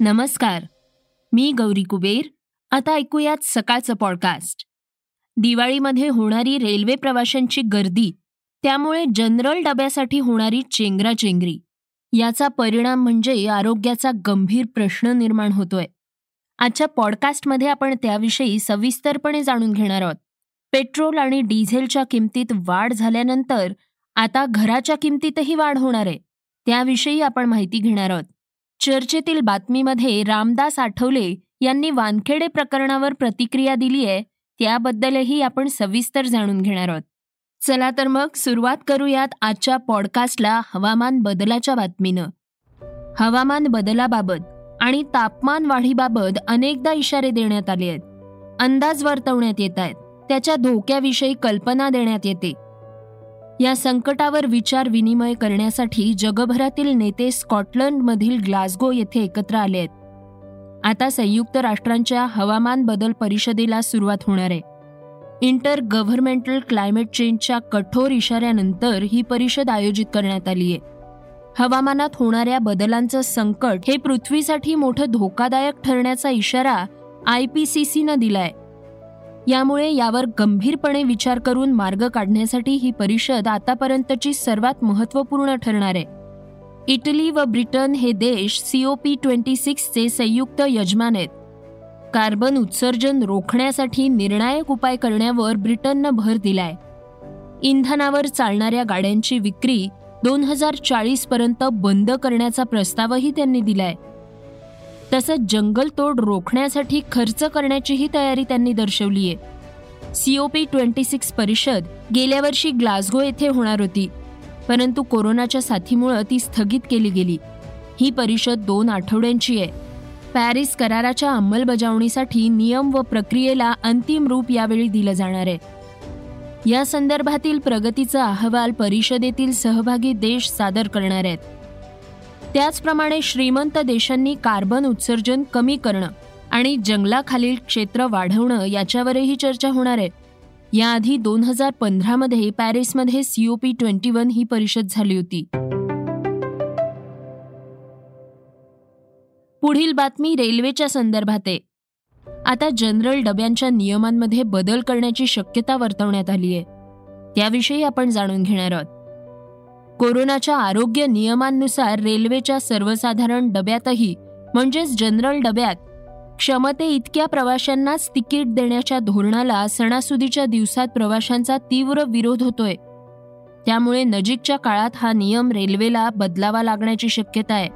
नमस्कार. मी गौरी कुबेर. आता ऐकूयात सकाळचं पॉडकास्ट दिवाळीमध्ये होणारी रेल्वे प्रवाशांची गर्दी त्यामुळे जनरल डब्यासाठी होणारी चेंगराचेंगरी याचा परिणाम म्हणजे आरोग्याचा गंभीर प्रश्न निर्माण होतोय. आजच्या पॉडकास्टमध्ये आपण त्याविषयी सविस्तरपणे जाणून घेणार आहोत. पेट्रोल आणि डिझेलच्या किमतीत वाढ झाल्यानंतर आता घराच्या किमतीतही वाढ होणार आहे. त्याविषयी आपण माहिती घेणार आहोत. चर्चेतील बातमीमध्ये रामदास आठवले यांनी वानखेडे प्रकरणावर प्रतिक्रिया दिली आहे. त्याबद्दलही आपण सविस्तर जाणून घेणार आहोत. चला तर मग सुरुवात करूयात आजच्या पॉडकास्टला हवामान बदलाच्या बातमीनं. हवामान बदलाबाबत आणि तापमान वाढीबाबत अनेकदा इशारे देण्यात आले आहेत. अंदाज वर्तवण्यात येत आहेत. त्याच्या धोक्याविषयी कल्पना देण्यात येते. या संकटावर विचार विनिमय करण्यासाठी जगभरातील नेते स्कॉटलंडमधील ग्लासगो येथे एकत्र आले आहेत. आता संयुक्त राष्ट्रांच्या हवामान बदल परिषदेला सुरुवात होणार आहे. इंटर गव्हर्नमेंटल क्लायमेट चेंजच्या कठोर इशाऱ्यानंतर ही परिषद आयोजित करण्यात आली आहे. हवामानात होणाऱ्या बदलांचं संकट हे पृथ्वीसाठी मोठं धोकादायक ठरण्याचा इशारा आय पी सी सीनं दिलाय. यामुळे यावर गंभीरपणे विचार करून मार्ग काढण्यासाठी ही परिषद आतापर्यंतची सर्वात महत्त्वपूर्ण ठरणार आहे. इटली व ब्रिटन हे देश सीओपी ट्वेंटी सिक्सचे संयुक्त यजमान आहेत. कार्बन उत्सर्जन रोखण्यासाठी निर्णायक उपाय करण्यावर ब्रिटननं भर दिलाय. इंधनावर चालणाऱ्या गाड्यांची विक्री दोन हजार चाळीसपर्यंत बंद करण्याचा प्रस्तावही त्यांनी दिलाय. तसंच जंगलतोड रोखण्यासाठी खर्च करण्याचीही तयारी त्यांनी दर्शवली आहे. सीओपी ट्वेंटी सिक्स परिषद गेल्या वर्षी ग्लासगो येथे होणार होती. परंतु कोरोनाच्या साथीमुळं ती स्थगित केली गेली. ही परिषद दोन आठवड्यांची आहे. पॅरिस कराराच्या अंमलबजावणीसाठी नियम व प्रक्रियेला अंतिम रूप यावेळी दिलं जाणार आहे. या संदर्भातील प्रगतीचा अहवाल परिषदेतील सहभागी देश सादर करणार आहेत. त्याचप्रमाणे श्रीमंत देशांनी कार्बन उत्सर्जन कमी करणं आणि जंगलाखालील क्षेत्र वाढवणं याच्यावरही चर्चा होणार आहे. याआधी दोन हजार पंधरामध्ये पॅरिसमध्ये सीओपी ट्वेंटी वन ही परिषद झाली होती. पुढील बातमी रेल्वेच्या संदर्भात आहे. आता जनरल डब्यांच्या नियमांमध्ये बदल करण्याची शक्यता वर्तवण्यात आली आहे त्याविषयी आपण जाणून घेणार आहोत. कोरोनाच्या आरोग्य नियमांनुसार रेल्वेच्या सर्वसाधारण डब्यातही म्हणजेच जनरल डब्यात क्षमते इतक्या प्रवाशांनाच तिकीट देण्याच्या धोरणाला सणासुदीच्या दिवसात प्रवाशांचा तीव्र विरोध होतोय. त्यामुळे नजीकच्या काळात हा नियम रेल्वेला बदलावा लागण्याची शक्यता आहे.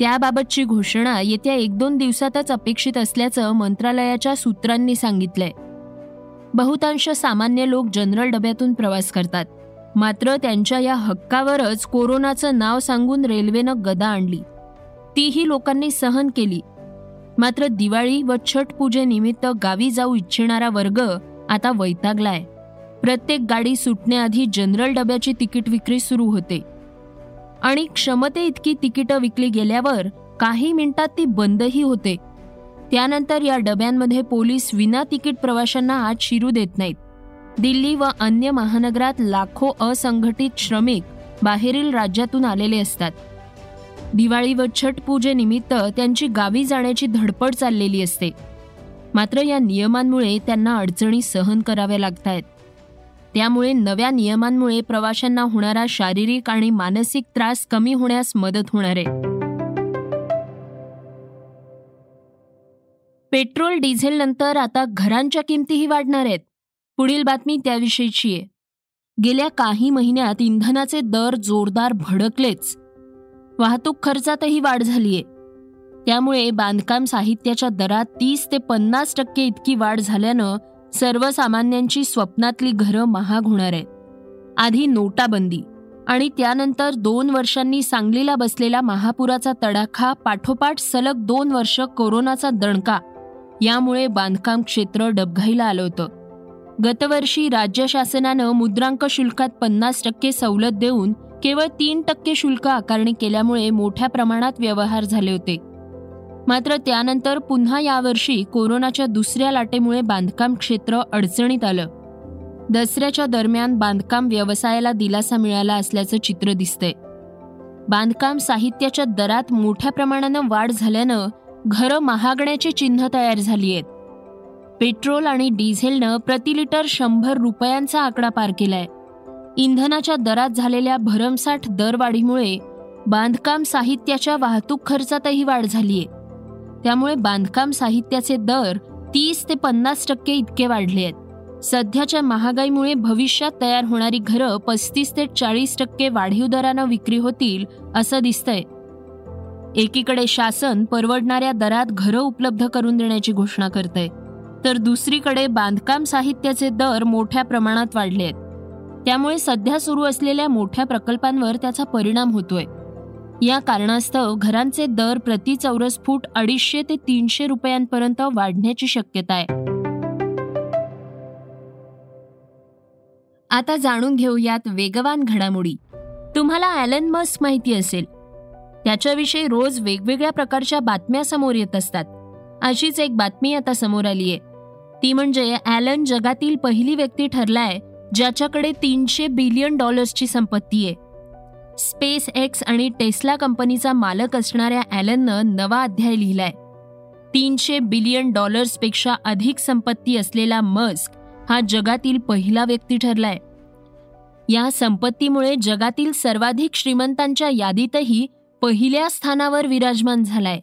त्याबाबतची घोषणा येत्या एक दोन दिवसातच अपेक्षित असल्याचं मंत्रालयाच्या सूत्रांनी सांगितलंय. बहुतांश सामान्य लोक जनरल डब्यातून प्रवास करतात. मात्र त्यांच्या या हक्कावरच कोरोनाचं नाव सांगून रेल्वेनं गदा आणली. तीही लोकांनी सहन केली. मात्र दिवाळी व छठ पूजेनिमित्त गावी जाऊ इच्छिणारा वर्ग आता वैतागलाय. प्रत्येक गाडी सुटण्याआधी जनरल डब्याची तिकीट विक्री सुरू होते. आणि क्षमते इतकी तिकीटं विकली गेल्यावर काही मिनिटात ती बंदही होते. त्यानंतर या डब्यांमध्ये पोलीस विना तिकीट प्रवाशांना आत शिरू देत नाहीत. दिल्ली व अन्य महानगरात लाखो असंघटित श्रमिक बाहेरील राज्यातून आलेले असतात. दिवाळी व छठ पूजेनिमित्त त्यांची गावी जाण्याची धडपड चाललेली असते. मात्र या नियमांमुळे त्यांना अडचणी सहन कराव्या लागत आहेत त्यामुळे नव्या नियमांमुळे प्रवाशांना होणारा शारीरिक आणि मानसिक त्रास कमी होण्यास मदत होणार आहे. पेट्रोल डिझेल नंतर आता घरांच्या किमतीही वाढणार आहेत. पुढील बातमी त्याविषयीची आहे. गेल्या काही महिन्यात इंधनाचे दर जोरदार भडकलेच. वाहतूक खर्चातही वाढ झालीय. त्यामुळे बांधकाम साहित्याच्या दरात तीस ते पन्नास टक्के इतकी वाढ झाल्यानं सर्वसामान्यांची स्वप्नातली घरं महाग होणार आहेत. आधी नोटाबंदी आणि त्यानंतर दोन वर्षांनी सांगलीला बसलेला महापुराचा तडाखा पाठोपाठ सलग दोन वर्ष कोरोनाचा दणका. यामुळे बांधकाम क्षेत्र डबघाईला आलं होतं. गतवर्षी राज्य शासनानं मुद्रांक शुल्कात पन्नास टक्के सवलत देऊन केवळ तीन टक्के शुल्क आकारणी केल्यामुळे मोठ्या प्रमाणात व्यवहार झाले होते. मात्र त्यानंतर पुन्हा यावर्षी कोरोनाच्या दुसऱ्या लाटेमुळे बांधकाम क्षेत्र अडचणीत आलं. दसऱ्याच्या दरम्यान बांधकाम व्यवसायाला दिलासा मिळाला असल्याचं चित्र दिसतंय. बांधकाम साहित्याच्या दरात मोठ्या प्रमाणानं वाढ झाल्यानं घरं महागण्याची चिन्ह तयार झाली आहेत. पेट्रोल आणि डिझेलनं प्रति लिटर शंभर रुपयांचा आकडा पार केलाय. इंधनाच्या दरात झालेल्या भरमसाठ दरवाढीमुळे बांधकाम साहित्याच्या वाहतूक खर्चातही वाढ झालीय. त्यामुळे बांधकाम साहित्याचे दर तीस ते पन्नास टक्के इतके वाढले आहेत. सध्याच्या महागाईमुळे भविष्यात तयार होणारी घरं पस्तीस ते चाळीस टक्के वाढीव दरानं विक्री होतील असं दिसतंय. एकीकडे शासन परवडणाऱ्या दरात घरं उपलब्ध करून देण्याची घोषणा करतंय. तर दुसरीकडे बांधकाम साहित्याचे दर मोठ्या प्रमाणात वाढले आहेत त्यामुळे सध्या सुरू असलेल्या मोठ्या प्रकल्पांवर त्याचा परिणाम होतोय. या कारणास्तव घरांचे दर प्रति चौरस फूट अडीचशे ते तीनशे रुपयांपर्यंत वाढण्याची शक्यता आहे. आता जाणून घेऊयात वेगवान घडामोडी. तुम्हाला ॲलन मस्क माहिती असेल. त्याच्याविषयी रोज वेगवेगळ्या प्रकारच्या बातम्या समोर येत असतात. अशीच एक बातमी आता समोर आली आहे ती म्हणजे ॲलन जगातील पहिली व्यक्ती ठरलाय ज्याच्याकडे तीनशे बिलियन डॉलर्सची संपत्ती आहे. स्पेस एक्स आणि टेस्ला कंपनीचा मालक असणाऱ्या ॲलननं नवा अध्याय लिहिलाय. तीनशे बिलियन डॉलर्सपेक्षा अधिक संपत्ती असलेला मस्क हा जगातील पहिला व्यक्ती ठरलाय. या संपत्तीमुळे जगातील सर्वाधिक श्रीमंतांच्या यादीतही पहिल्या स्थानावर विराजमान झालाय.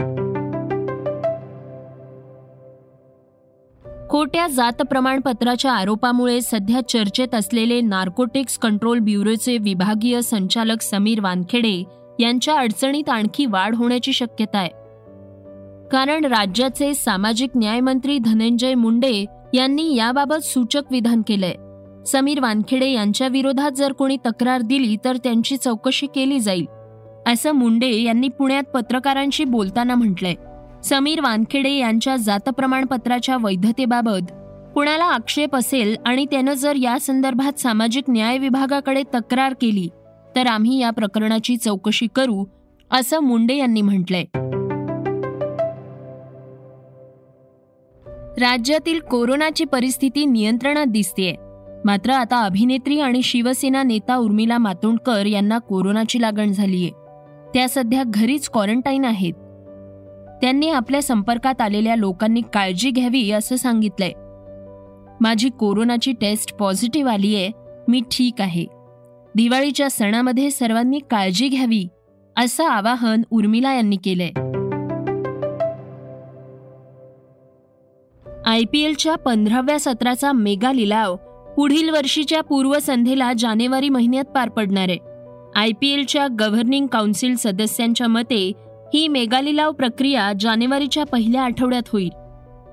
खोट्या जात प्रमाणपत्राच्या आरोपामुळे सध्या चर्चेत असलेले नार्कोटिक्स कंट्रोल ब्युरोचे विभागीय संचालक समीर वानखेडे यांच्या अडचणीत आणखी वाढ होण्याची शक्यता आहे. कारण राज्याचे सामाजिक न्यायमंत्री धनंजय मुंडे यांनी याबाबत सूचक विधान केलंय. समीर वानखेडे यांच्या विरोधात जर कोणी तक्रार दिली तर त्यांची चौकशी केली जाईल असं मुंडे यांनी पुण्यात पत्रकारांशी बोलताना म्हटलंय. समीर वानखेडे यांच्या जात प्रमाणपत्राच्या वैधतेबाबत. कुणाला आक्षेप असेल आणि त्यानं जर या संदर्भात सामाजिक न्याय विभागाकडे तक्रार केली तर आम्ही या प्रकरणाची चौकशी करू असं मुंडे यांनी म्हटलंय. राज्यातील कोरोनाची परिस्थिती नियंत्रणात दिसतेय. मात्र आता अभिनेत्री आणि शिवसेना नेता उर्मिला मातोंडकर यांना कोरोनाची लागण झालीय. त्या सध्या घरीच क्वारंटाईन आहेत. त्यांनी आपल्या संपर्कात आलेल्या लोकांनी काळजी घ्यावी असं सांगितलंय. माझी कोरोनाची टेस्ट पॉझिटिव्ह आलीये मी ठीक आहे. दिवाळीच्या सणामध्ये सर्वांनी काळजी घ्यावी असं आवाहन उर्मिला यांनी केलंय. आय पी एलच्या पंधराव्या सत्राचा मेगा लिलाव पुढील वर्षीच्या पूर्वसंध्येला जानेवारी महिन्यात पार पडणार आहे. आय पी एलच्या गव्हर्निंग काउन्सिल सदस्यांच्या मते ही मेगालिलाव प्रक्रिया जानेवारीच्या पहिल्या आठवड्यात होईल.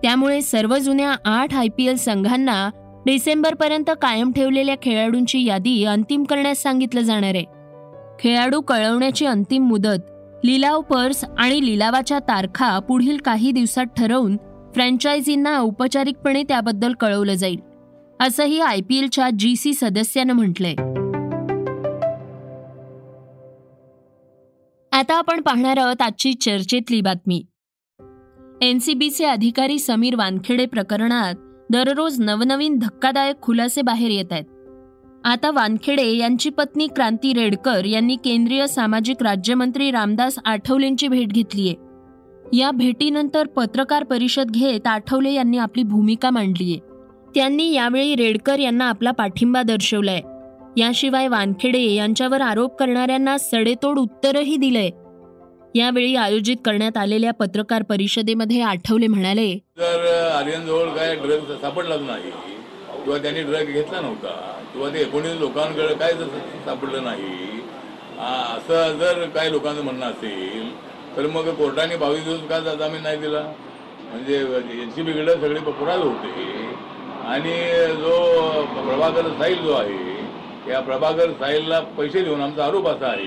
त्यामुळे सर्व जुन्या आठ आय पी एल संघांना डिसेंबरपर्यंत कायम ठेवलेल्या खेळाडूंची यादी अंतिम करण्यास सांगितलं जाणार आहे. खेळाडू कळवण्याची अंतिम मुदत लिलाव पर्स आणि लिलावाच्या तारखा पुढील काही दिवसात ठरवून फ्रँचायझींना औपचारिकपणे त्याबद्दल कळवलं जाईल असंही आय पी एलच्या जी सी सदस्यानं म्हटलंय. आता आपण पाहणार आहोत आजची चर्चेतली बातमी. एनसीबीचे अधिकारी समीर वानखेडे प्रकरणात दररोज नवनवीन धक्कादायक खुलासे बाहेर येत आहेत. आता वानखेडे यांची पत्नी क्रांती रेडकर यांनी केंद्रीय सामाजिक राज्यमंत्री रामदास आठवलेंची भेट घेतलीय या भेटीनंतर पत्रकार परिषद घेत आठवले यांनी आपली भूमिका मांडलीय त्यांनी यावेळी रेडकर यांना आपला पाठिंबा दर्शवलाय. याशिवाय वानखेडे यांच्यावर आरोप करणाऱ्यांना सडेतोड उत्तरही दिलंय. यावेळी आयोजित करण्यात आलेल्या पत्रकार परिषदेमध्ये आठवले म्हणाले जर आर्यनजवळ काय ड्रग सापडलाच नाही किंवा त्यांनी ड्रग घेतला नव्हता किंवा ते एकोणीस लोकांकडे काय सापडलं नाही असं जर काय लोकांचं म्हणणं असेल तर मग कोर्टाने बावीस दिवस का जामीन नाही दिला? म्हणजे एन सी सगळे पुरावे होते आणि जो प्रभाकर साहिल जो आहे या प्रभाकर साहिलला पैसे देऊन आमचा आरोप असा आहे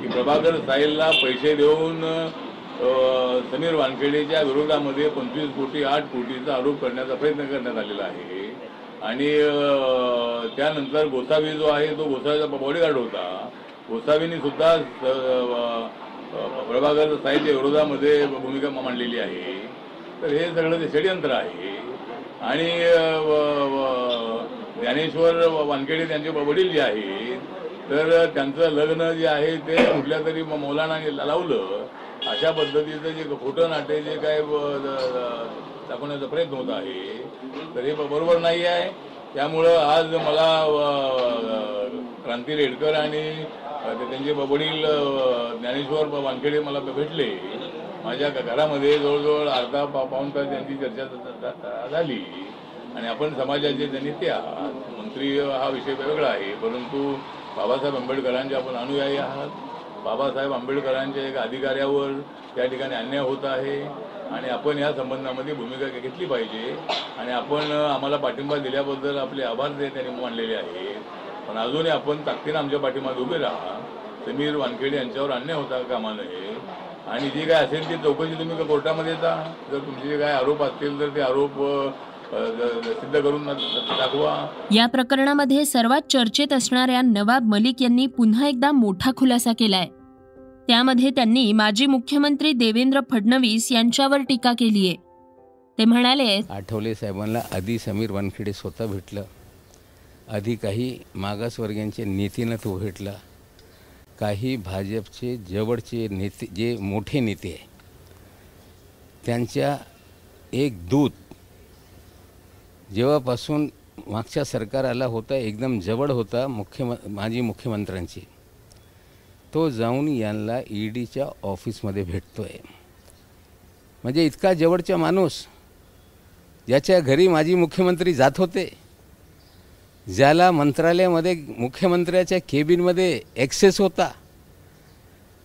की प्रभाकर साहिलला पैसे देऊन समीर वानखेडेच्या विरोधामध्ये पंचवीस कोटी आठ कोटीचा आरोप करण्याचा प्रयत्न करण्यात आलेला आहे. आणि त्यानंतर गोसावी जो आहे तो गोसावीचा बॉडीगार्ड होता. गोसावींनी सुद्धा प्रभाकर साहिलच्या विरोधामध्ये भूमिका मांडलेली आहे. तर हे सगळं ते षडयंत्र आहे. आणि ज्ञानेश्वर वानखेडे त्यांचे वडील जे आहेत तर त्यांचं लग्न जे आहे ते कुठल्या तरी मौलानाने लावलं अशा पद्धतीचं जे खोटं नाटे जे काय दाखवण्याचा प्रयत्न होत आहे तर हे बरोबर नाही आहे. त्यामुळं आज मला क्रांती रेडकर आणि त्यांचे वडील ज्ञानेश्वर वानखेडे मला भेटले. माझ्या घरामध्ये जवळजवळ अर्धा पाऊन तास त्यांची चर्चा झाली. आणि आपण समाजाचे त्यांनी ते आहात मंत्री हा विषय वेगळा आहे. परंतु बाबासाहेब आंबेडकरांचे आपण अनुयायी आहात. बाबासाहेब आंबेडकरांच्या एका अधिकाऱ्यावर त्या ठिकाणी अन्याय होत आहे. आणि आपण या संबंधामध्ये भूमिका घेतली पाहिजे. आणि आपण आम्हाला पाठिंबा दिल्याबद्दल आपले आभार त्यांनी मानलेले आहेत पण अजूनही आपण ताकदीनं आमच्या पाठिंबात उभे राहा. समीर वानखेडे यांच्यावर अन्याय होता कामा नये? आणि जी काय असेल ती चौकशी तुम्ही कोर्टामध्ये येता जर तुमचे जे काय आरोप असतील तर ते आरोप सिद्ध करून दाखवा या प्रकरणामध्ये सर्वात चर्चेत असणाऱ्या नवाब मलिक यांनी पुन्हा एकदा मोठा खुलासा केलाय. त्यामध्ये त्यांनी माजी मुख्यमंत्री देवेंद्र फडणवीस यांच्यावर टीका केली आहे. ते म्हणाले आठवले साहेबांना आधी समीर वानखेडे स्वतः भेटलं. आधी काही मागासवर्गीयांचे नेतीनं तो भेटला काही भाजपचे जवळचे नेते जे मोठे नेते आहे त्यांच्या एक दूत जेव्हापासून मागच्या सरकार आला होता एकदम जवळ होता मुख्यम माजी मुख्यमंत्र्यांची तो जाऊन यांना ई डीच्या ऑफिसमध्ये भेटतो आहे म्हणजे इतका जवळचा माणूस ज्याच्या घरी माजी मुख्यमंत्री जात होते ज्याला मंत्रालयामध्ये मुख्यमंत्र्याच्या केबिनमध्ये ॲक्सेस होता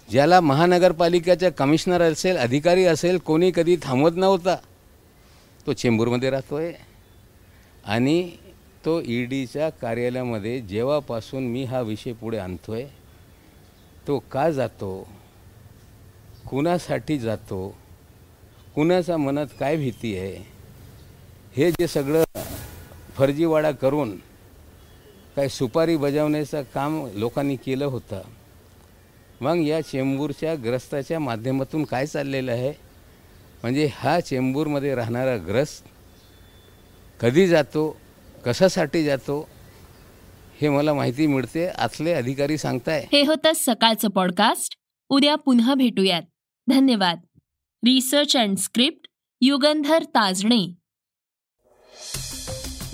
ज्याला महानगरपालिकेचा कमिशनर असेल अधिकारी असेल कोणी कधी थांबवत नव्हता तो चेंबूरमध्ये राहतो आहे आणि तो ई डीच्या कार्यालयामध्ये जेव्हापासून मी हा विषय पुढे आणतो आहे तो का जातो कुणासाठी जातो कुणाच्या मनात काय भीती आहे हे जे सगळं फर्जीवाडा करून काय सुपारी बजावण्याचं काम लोकांनी केलं होतं मग या चेंबूरच्या ग्रस्ताच्या माध्यमातून काय चाललेलं आहे? म्हणजे हा चेंबूरमध्ये राहणारा ग्रस्त कधी जातो कशासाठी जातो हे मला माहिती मिळते आतले अधिकारी सांगताय. हे होतं सकाळचं पॉडकास्ट उद्या पुन्हा भेटूयात. धन्यवाद. Research and script Yugandhar Tajane.